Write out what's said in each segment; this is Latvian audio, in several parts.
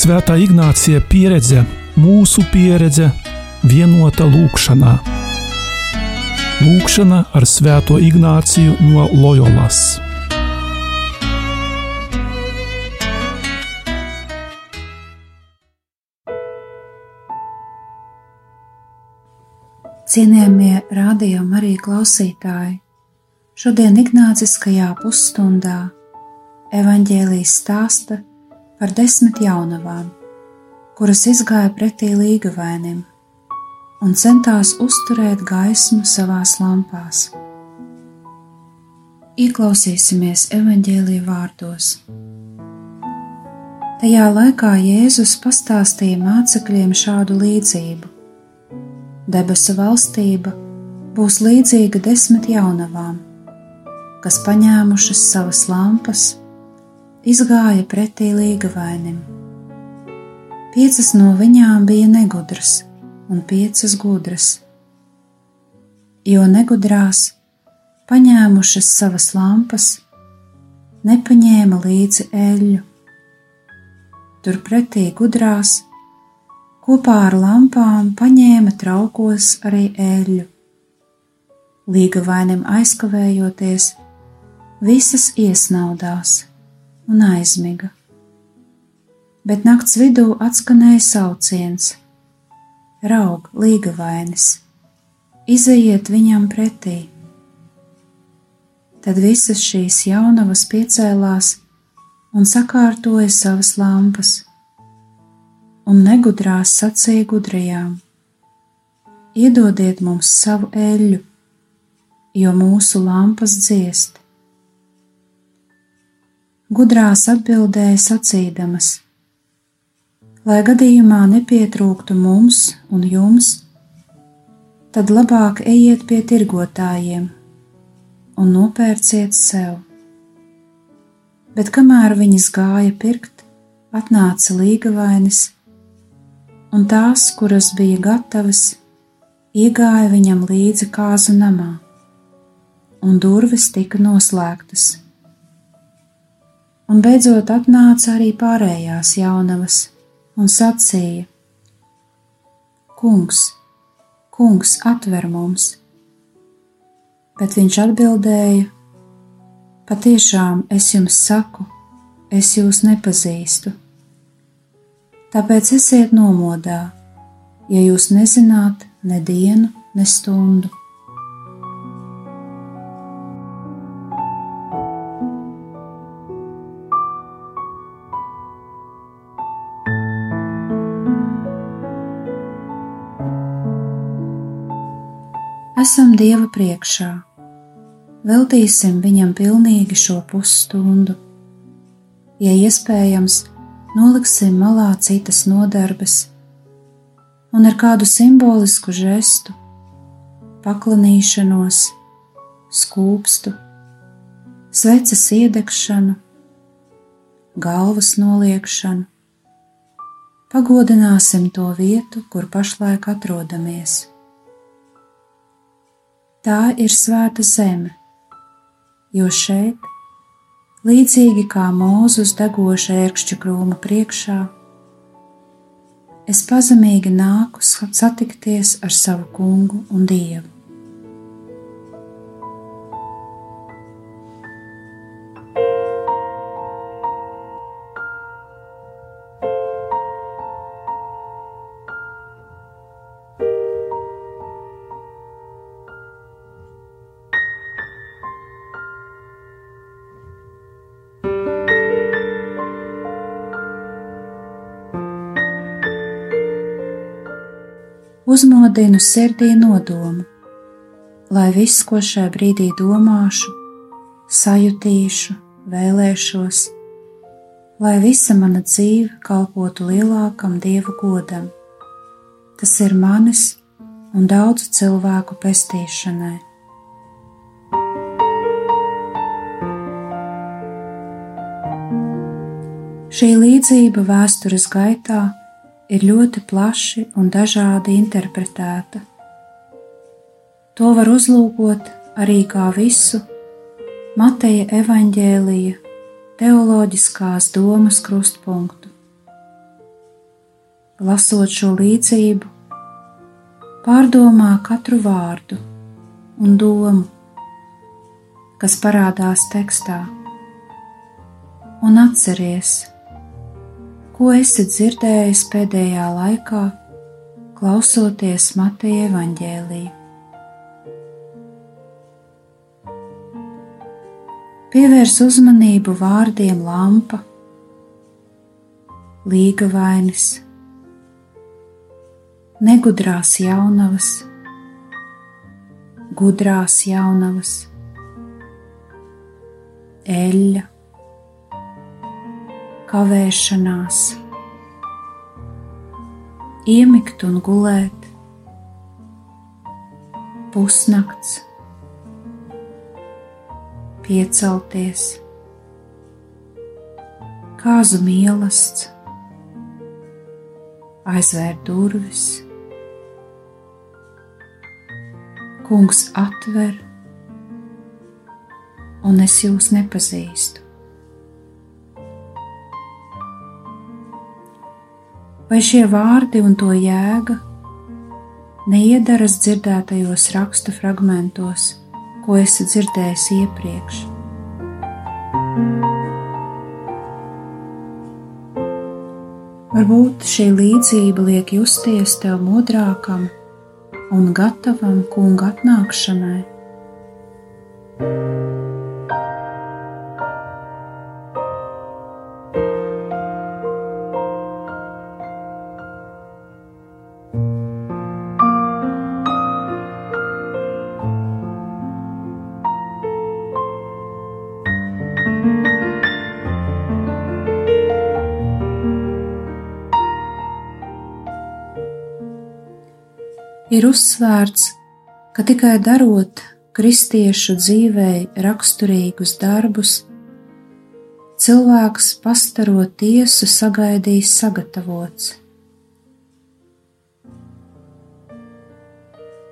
Svētā Ignācija pieredze, mūsu pieredze, vienota lūkšanā. Lūkšana ar Svēto Ignāciju no Loyolas. Cienījamie rādījumi arī klausītāji, šodien Ignāciskajā pusstundā evaņģēlijas stāsta par desmit jaunavām, kuras izgāja pretī līgavainim un centās uzturēt gaismu savās lampās. Ieklausīsimies evaņģēlīja vārdos. Tajā laikā Jēzus pastāstīja mācekļiem šādu līdzību debesu valstība būs līdzīga desmit jaunavām, kas paņēmušas savas lampas, izgāja pretī līgavainim. Piecas no viņām bija negudras un piecas gudras, jo negudrās, paņēmušas savas lampas, nepaņēma līdzi eļļu. Turpretī gudrās kopā ar lampām paņēma traukos arī eļļu. Līga vainim aizkavējoties, visas iesnaudās un aizmiga. Bet nakts vidū atskanēja sauciens: Raug, līga vainis, izejiet viņam pretī! Tad visas šīs jaunavas piecēlās un sakārtoja savas lampas un negudrās sacīja gudrajām: Iedodiet mums savu eļļu, jo mūsu lampas dziest. Gudrās atbildēja sacīdamas: Lai gadījumā nepietrūktu mums un jums, tad labāk ejiet pie tirgotājiem un nopērciet sev. Bet kamēr viņas gāja pirkt, atnāca līgavainis un tās, kuras bija gatavas, iegāja viņam līdzi kāzu namā, un durvis tika noslēgtas. Un beidzot atnāca arī pārējās jaunavas un sacīja: Kungs, kungs, atver mums! Bet viņš atbildēja: Patiešām es jums saku, es jūs nepazīstu Tāpēc esiet nomodā, ja jūs nezināt ne dienu, ne stundu. Esam Dieva priekšā, veltīsim viņam pilnīgi šo pusstundu. Ja iespējams, noliksim malā citas nodarbes un ar kādu simbolisku žestu, paklanīšanos, skūpstu, sveces iedegšanu, galvas noliekšanu, pagodināsim to vietu, kur pašlaik atrodamies. Tā ir svēta zeme, jo šeit līdzīgi kā mūzus degoša ērkšķa krūma priekšā, es pazemīgi nāku satikties ar savu kungu un dievu. Uzmodinu sirdī nodomu, lai viss, ko šajā brīdī domāšu, sajutīšu, vēlēšos, lai visa mana dzīve kalpotu lielākam dievu godam. Tas ir manis un daudzu cilvēku pestīšanai. Šī līdzība vēstures gaitā ir ļoti plaši un dažādi interpretēta. To var uzlūkot arī kā visu Mateja evaņģēlija teoloģiskās domas krustpunktu. lasot šo līdzību, pārdomā katru vārdu un domu, kas parādās tekstā, un atceries, ko esi dzirdējis pēdējā laikā, klausoties Mateja evaņģēliju. Pievērs uzmanību vārdiem lampa, līga vainis, negudrās jaunavas, gudrās jaunavas, eļļa, kavēšanās, iemigt un gulēt, pusnakts. Piecelties, kāzu mīlestības, aizvērt durvis, kungs atver, un es jūs nepazīstu. Vai šie vārdi un to jēga neiedaras dzirdētajos rakstu fragmentos? ko esi dzirdējis iepriekš. Varbūt šī līdzība liek justies tev modrākam un gatavam kunga atnākšanai. Ir uzsvērts, ka tikai darot kristiešu dzīvei raksturīgus darbus, cilvēks pastaro tiesu sagaidīs sagatavots.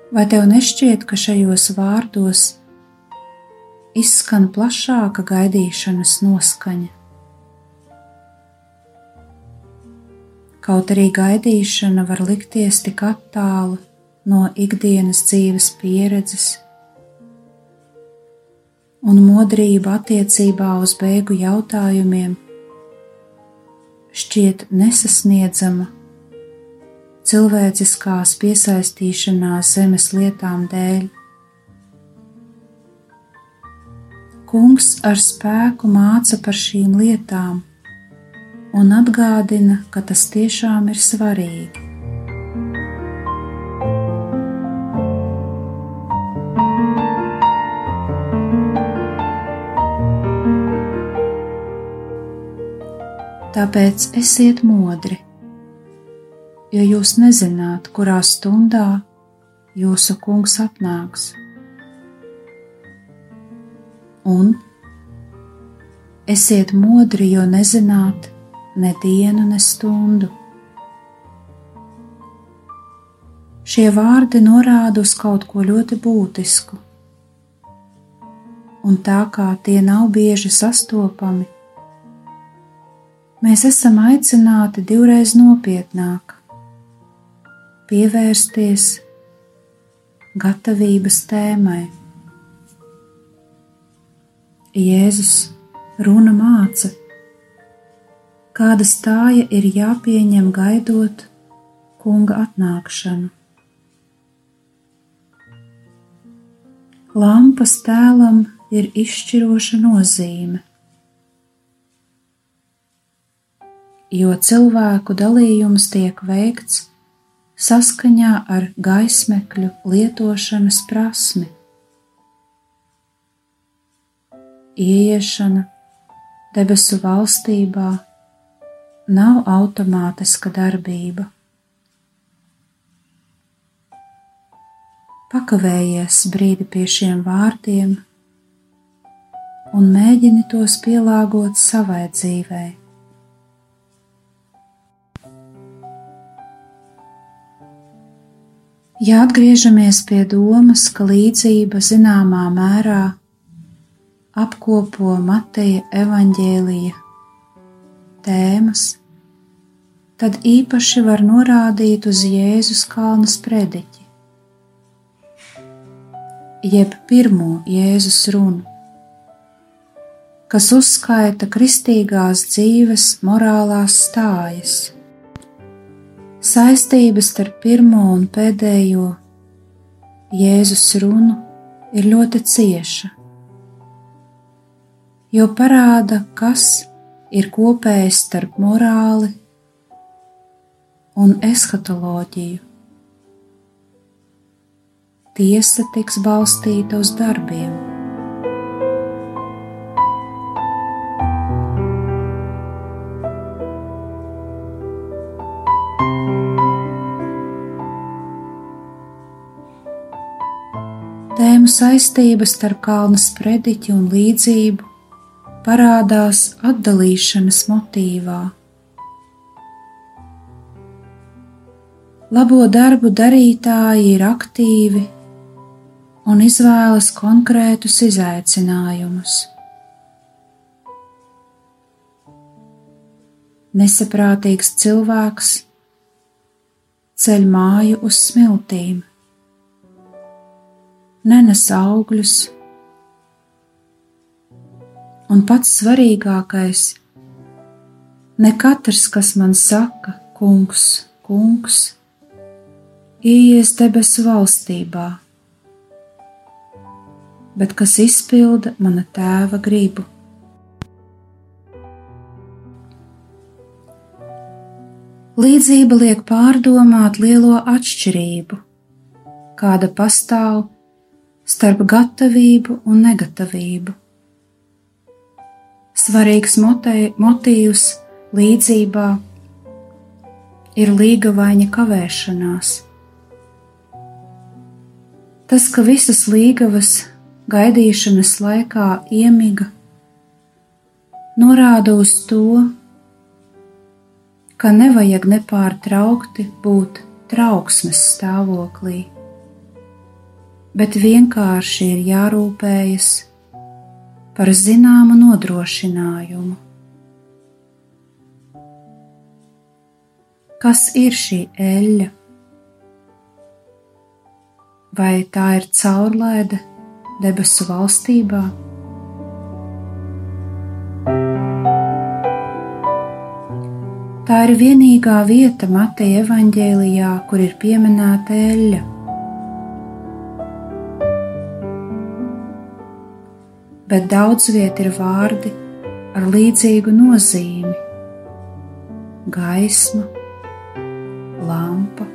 Vai tev nešķiet, ka šajos vārdos izskan plašāka gaidīšanas noskaņa? Kaut arī gaidīšana var likties tik attāla no ikdienas dzīves pieredzes, un modrība attiecībā uz beigu jautājumiem šķiet nesasniedzama cilvēciskās piesaistīšanās zemes lietām dēļ. Kungs ar spēku māca par šīm lietām un atgādina, ka tas tiešām ir svarīgi. Tāpēc esiet modri, jo jūs nezināt, kurā stundā jūsu kungs atnāks. Un esiet modri, jo nezināt ne dienu, ne stundu. Šie vārdi norāda uz kaut ko ļoti būtisku, un tā kā tie nav bieži sastopami, mēs esam aicināti divreiz nopietnāk pievērsties gatavības tēmai. Jēzus runa māca, kāda stāja ir jāpieņem gaidot kunga atnākšanu. Lampas tēlam ir izšķiroša nozīme. Jo cilvēku dalījums tiek veikts saskaņā ar gaismekļu lietošanas prasmi. Ieiešana debesu valstībā nav automātiska darbība. Pakavējies brīdi pie šiem vārdiem un mēģini tos pielāgot savai dzīvei. Ja atgriežamies pie domas, ka līdzība zināmā mērā apkopo Mateja evaņģēlija tēmas, tad īpaši var norādīt uz Jēzus kalna sprediķi, jeb pirmo Jēzus runu, kas uzskaita kristīgās dzīves morālās stājas, saistības starp pirmo un pēdējo Jēzus runu ir ļoti cieša jo parāda, kas ir kopējs starp morāli un eshatoloģiju. Tiesa tiks balstīta uz darbiem. Tēmu saistības starp kalna sprediķi un līdzību parādās atdalīšanas motīvā. Labo darbu darītāji ir aktīvi un izvēlas konkrētus izaicinājumus. Nesaprātīgs cilvēks ceļ māju uz smiltīm, nenes augļus. Un pats svarīgākais - ne katrs, kas man saka, kungs, kungs, ieies debesu valstībā, bet kas izpilda mana tēva gribu. Līdzība liek pārdomāt lielo atšķirību, kāda pastāv starp gatavību un negatavību. Svarīgs motīvs līdzībā ir līgavaņa kavēšanās. Tas, ka visas līgavas gaidīšanas laikā iemiga, norāda uz to, ka nevajag nepārtraukti būt trauksmes stāvoklī, bet vienkārši ir jārūpējas par zināmu nodrošinājumu. Kas ir šī eļļa? Vai tā ir caurlaide debesu valstībā? Tā ir vienīgā vieta Mateja evaņģēlijā, kur ir pieminēta eļļa. Bet daudz viet ir vārdi ar līdzīgu nozīmi - gaisma, lampa.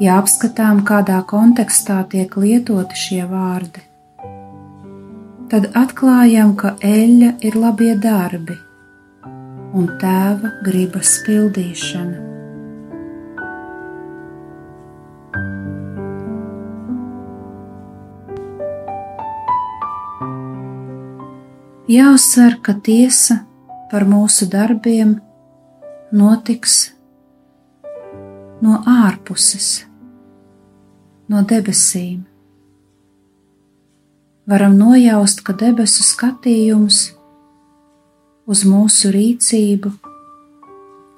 Ja apskatām, kādā kontekstā tiek lietoti šie vārdi, tad atklājam, ka eļļa ir labie darbi un tēva gribas pildīšana. Jāuzsver, ka tiesa par mūsu darbiem notiks no ārpuses, no debesīm. Varam nojaust, ka debesu skatījums uz mūsu rīcību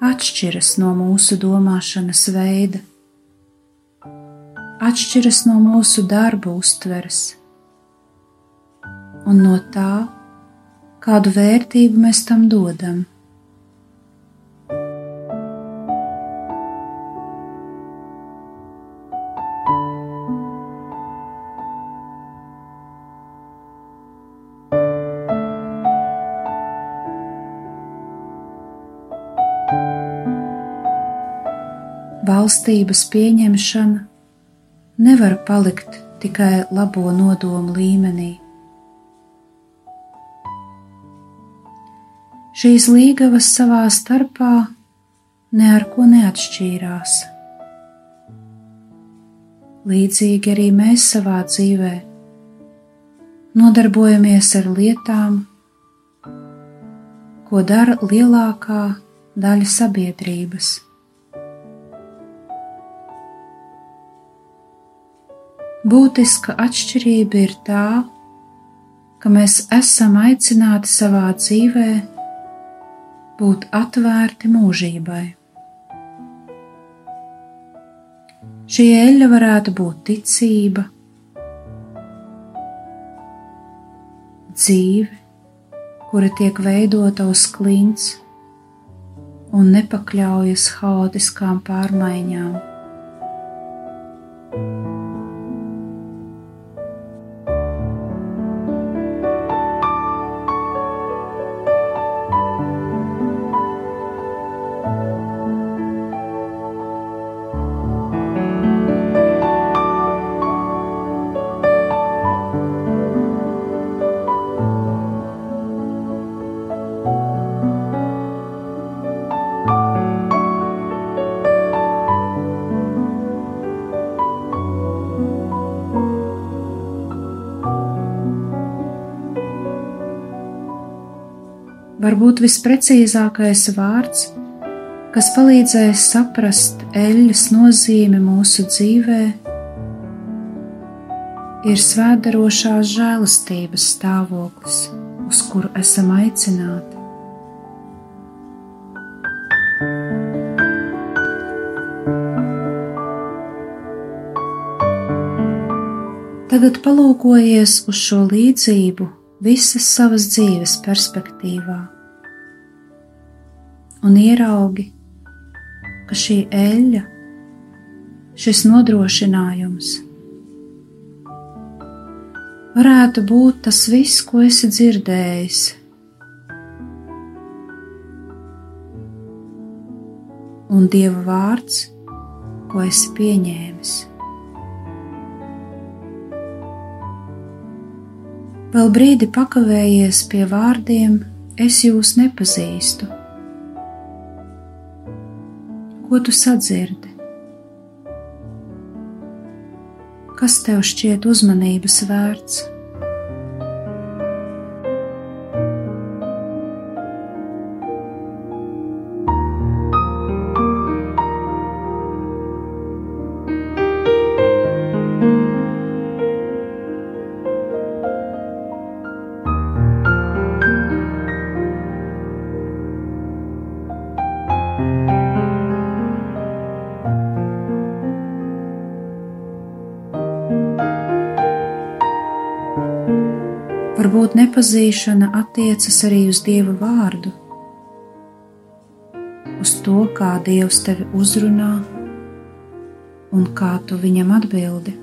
atšķiras no mūsu domāšanas veida, atšķiras no mūsu darba uztveres un no tā, kādu vērtību mēs tam dodam. Valstības pieņemšana nevar palikt tikai labo nodomu līmenī. Šīs līgavas savā starpā ne ar ko neatšķīrās. Līdzīgi arī mēs savā dzīvē nodarbojamies ar lietām, ko dara lielākā daļa sabiedrības. Būtiska atšķirība ir tā, ka mēs esam aicināti savā dzīvēm būt atvērti mūžībai. Šī eļļa varētu būt ticība, dzīve, kura tiek veidota uz klints un nepakļaujas haotiskām pārmaiņām. Varbūt visprecīzākais vārds, kas palīdzēs saprast eļļas nozīmi mūsu dzīvē, ir svētdarošās žēlastības stāvoklis, uz kuru esam aicināti. Tagad palūkojies uz šo līdzību visas savas dzīves perspektīvā un ieraugi, ka šī eļļa, šis nodrošinājums varētu būt tas viss, ko esi dzirdējis. Un Dieva vārds, ko esi pieņēmis. Vēl brīdi pakavējies pie vārdiem: Es jūs nepazīstu. Ko tu sadzirdi? Kas tev šķiet uzmanības vērts? Varbūt nepazīšana attiecas arī uz Dieva vārdu, uz to, kā Dievs tevi uzrunā un kā tu viņam atbildi.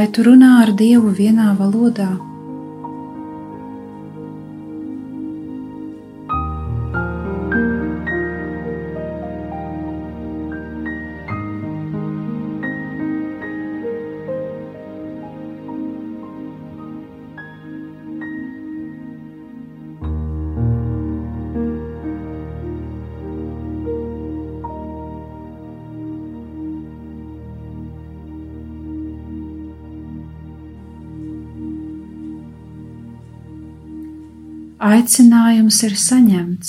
Vai tu runā ar Dievu vienā valodā? Aicinājums ir saņemts,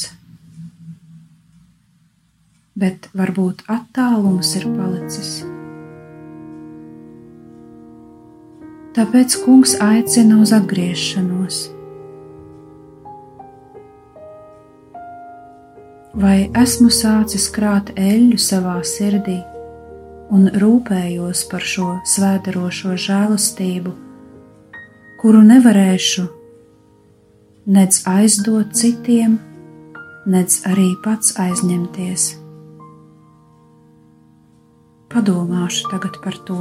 bet varbūt attālums ir palicis. Tāpēc kungs aicina uz atgriešanos. Vai esmu sācis krāt eļļu savā sirdī un rūpējos par šo svētarošo žēlastību, kuru nevarēšu nedz aizdot citiem, nedz arī pats aizņemties. Padomāšu tagad par to.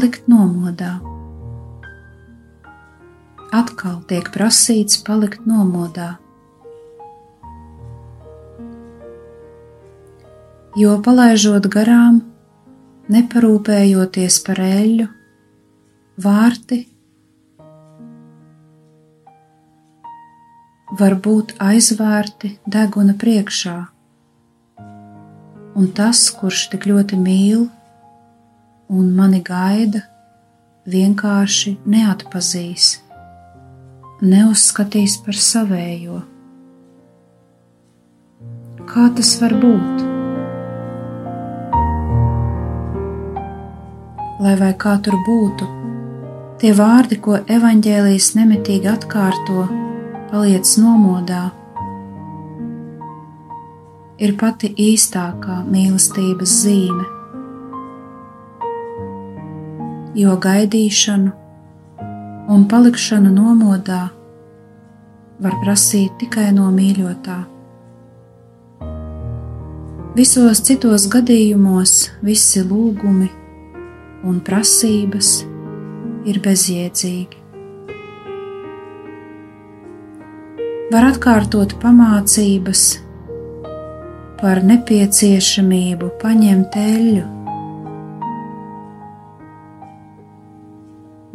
Palikt nomodā. Atkal tiek prasīts palikt nomodā. Jo palaižot garām, neparūpējoties par eļļu, vārti var būt aizvērti deguna priekšā, un tas, kurš tik ļoti mīl, un mani gaida, vienkārši neatpazīs, neuzskatīs par savējo. Kā tas var būt? Lai vai kā tur būtu, tie vārdi, ko evaņģēlijas nemitīgi atkārto, paliec nomodā, ir pati īstākā mīlestības zīme jo gaidīšanu un palikšanu nomodā var prasīt tikai no mīļotā. Visos citos gadījumos visi lūgumi un prasības ir bezjēdzīgi. Var atkārtot pamācības par nepieciešamību paņemt eļļu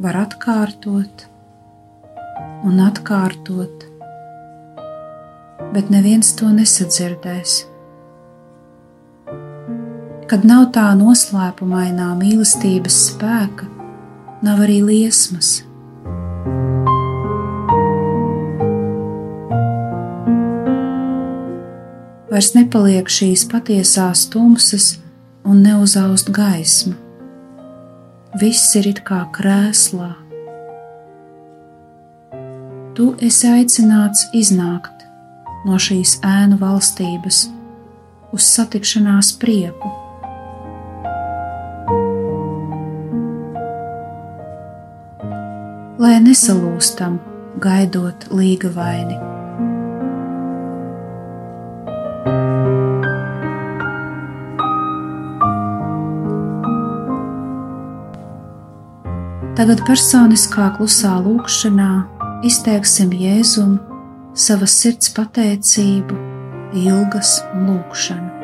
var atkārtot un atkārtot, bet neviens to nesadzirdēs. Kad nav tā noslēpumainā mīlestības spēka, nav arī liesmas. Vairs nepaliek šīs patiesās tumsas un neuzaust gaismu viss ir it kā krēslā. Tu esi aicināts iznākt no šīs ēnu valstības uz satikšanās prieku. Lai nesalūstam, gaidot līga vaini. Tagad personiskā klusā lūkšanā izteiksim Jēzum savas sirds pateicību, ilgas un lūkšanu.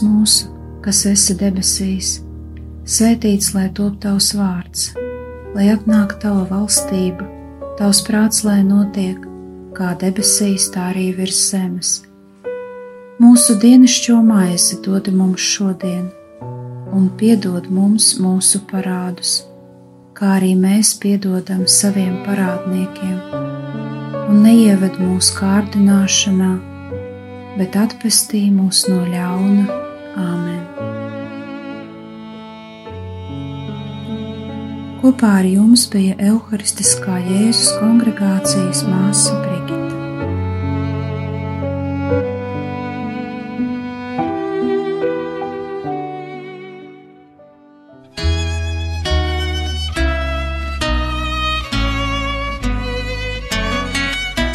Tēvs mūsu, kas esi debesīs, svētīts lai top tavs vārds, lai atnāk tava valstība, tavs prāts, lai notiek kā debesīs, tā arī virs zemes. Mūsu dienascho maizi dod mums šodien, un piedod mums mūsu parādus, kā arī mēs piedodam saviem parādniekiem, un neieved mūsu kārdināšanā bet atpestī mūs no ļauna. Āmen! Kopā ar jums bija Euharistiskā Jēzus kongregācijas māsa Brigita.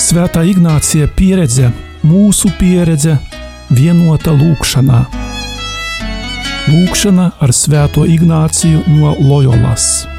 Svētā Ignācija pieredze mūsu pieredze vienota lūkšanā. lūkšana ar sveto Ignacijų nuo Lojolas.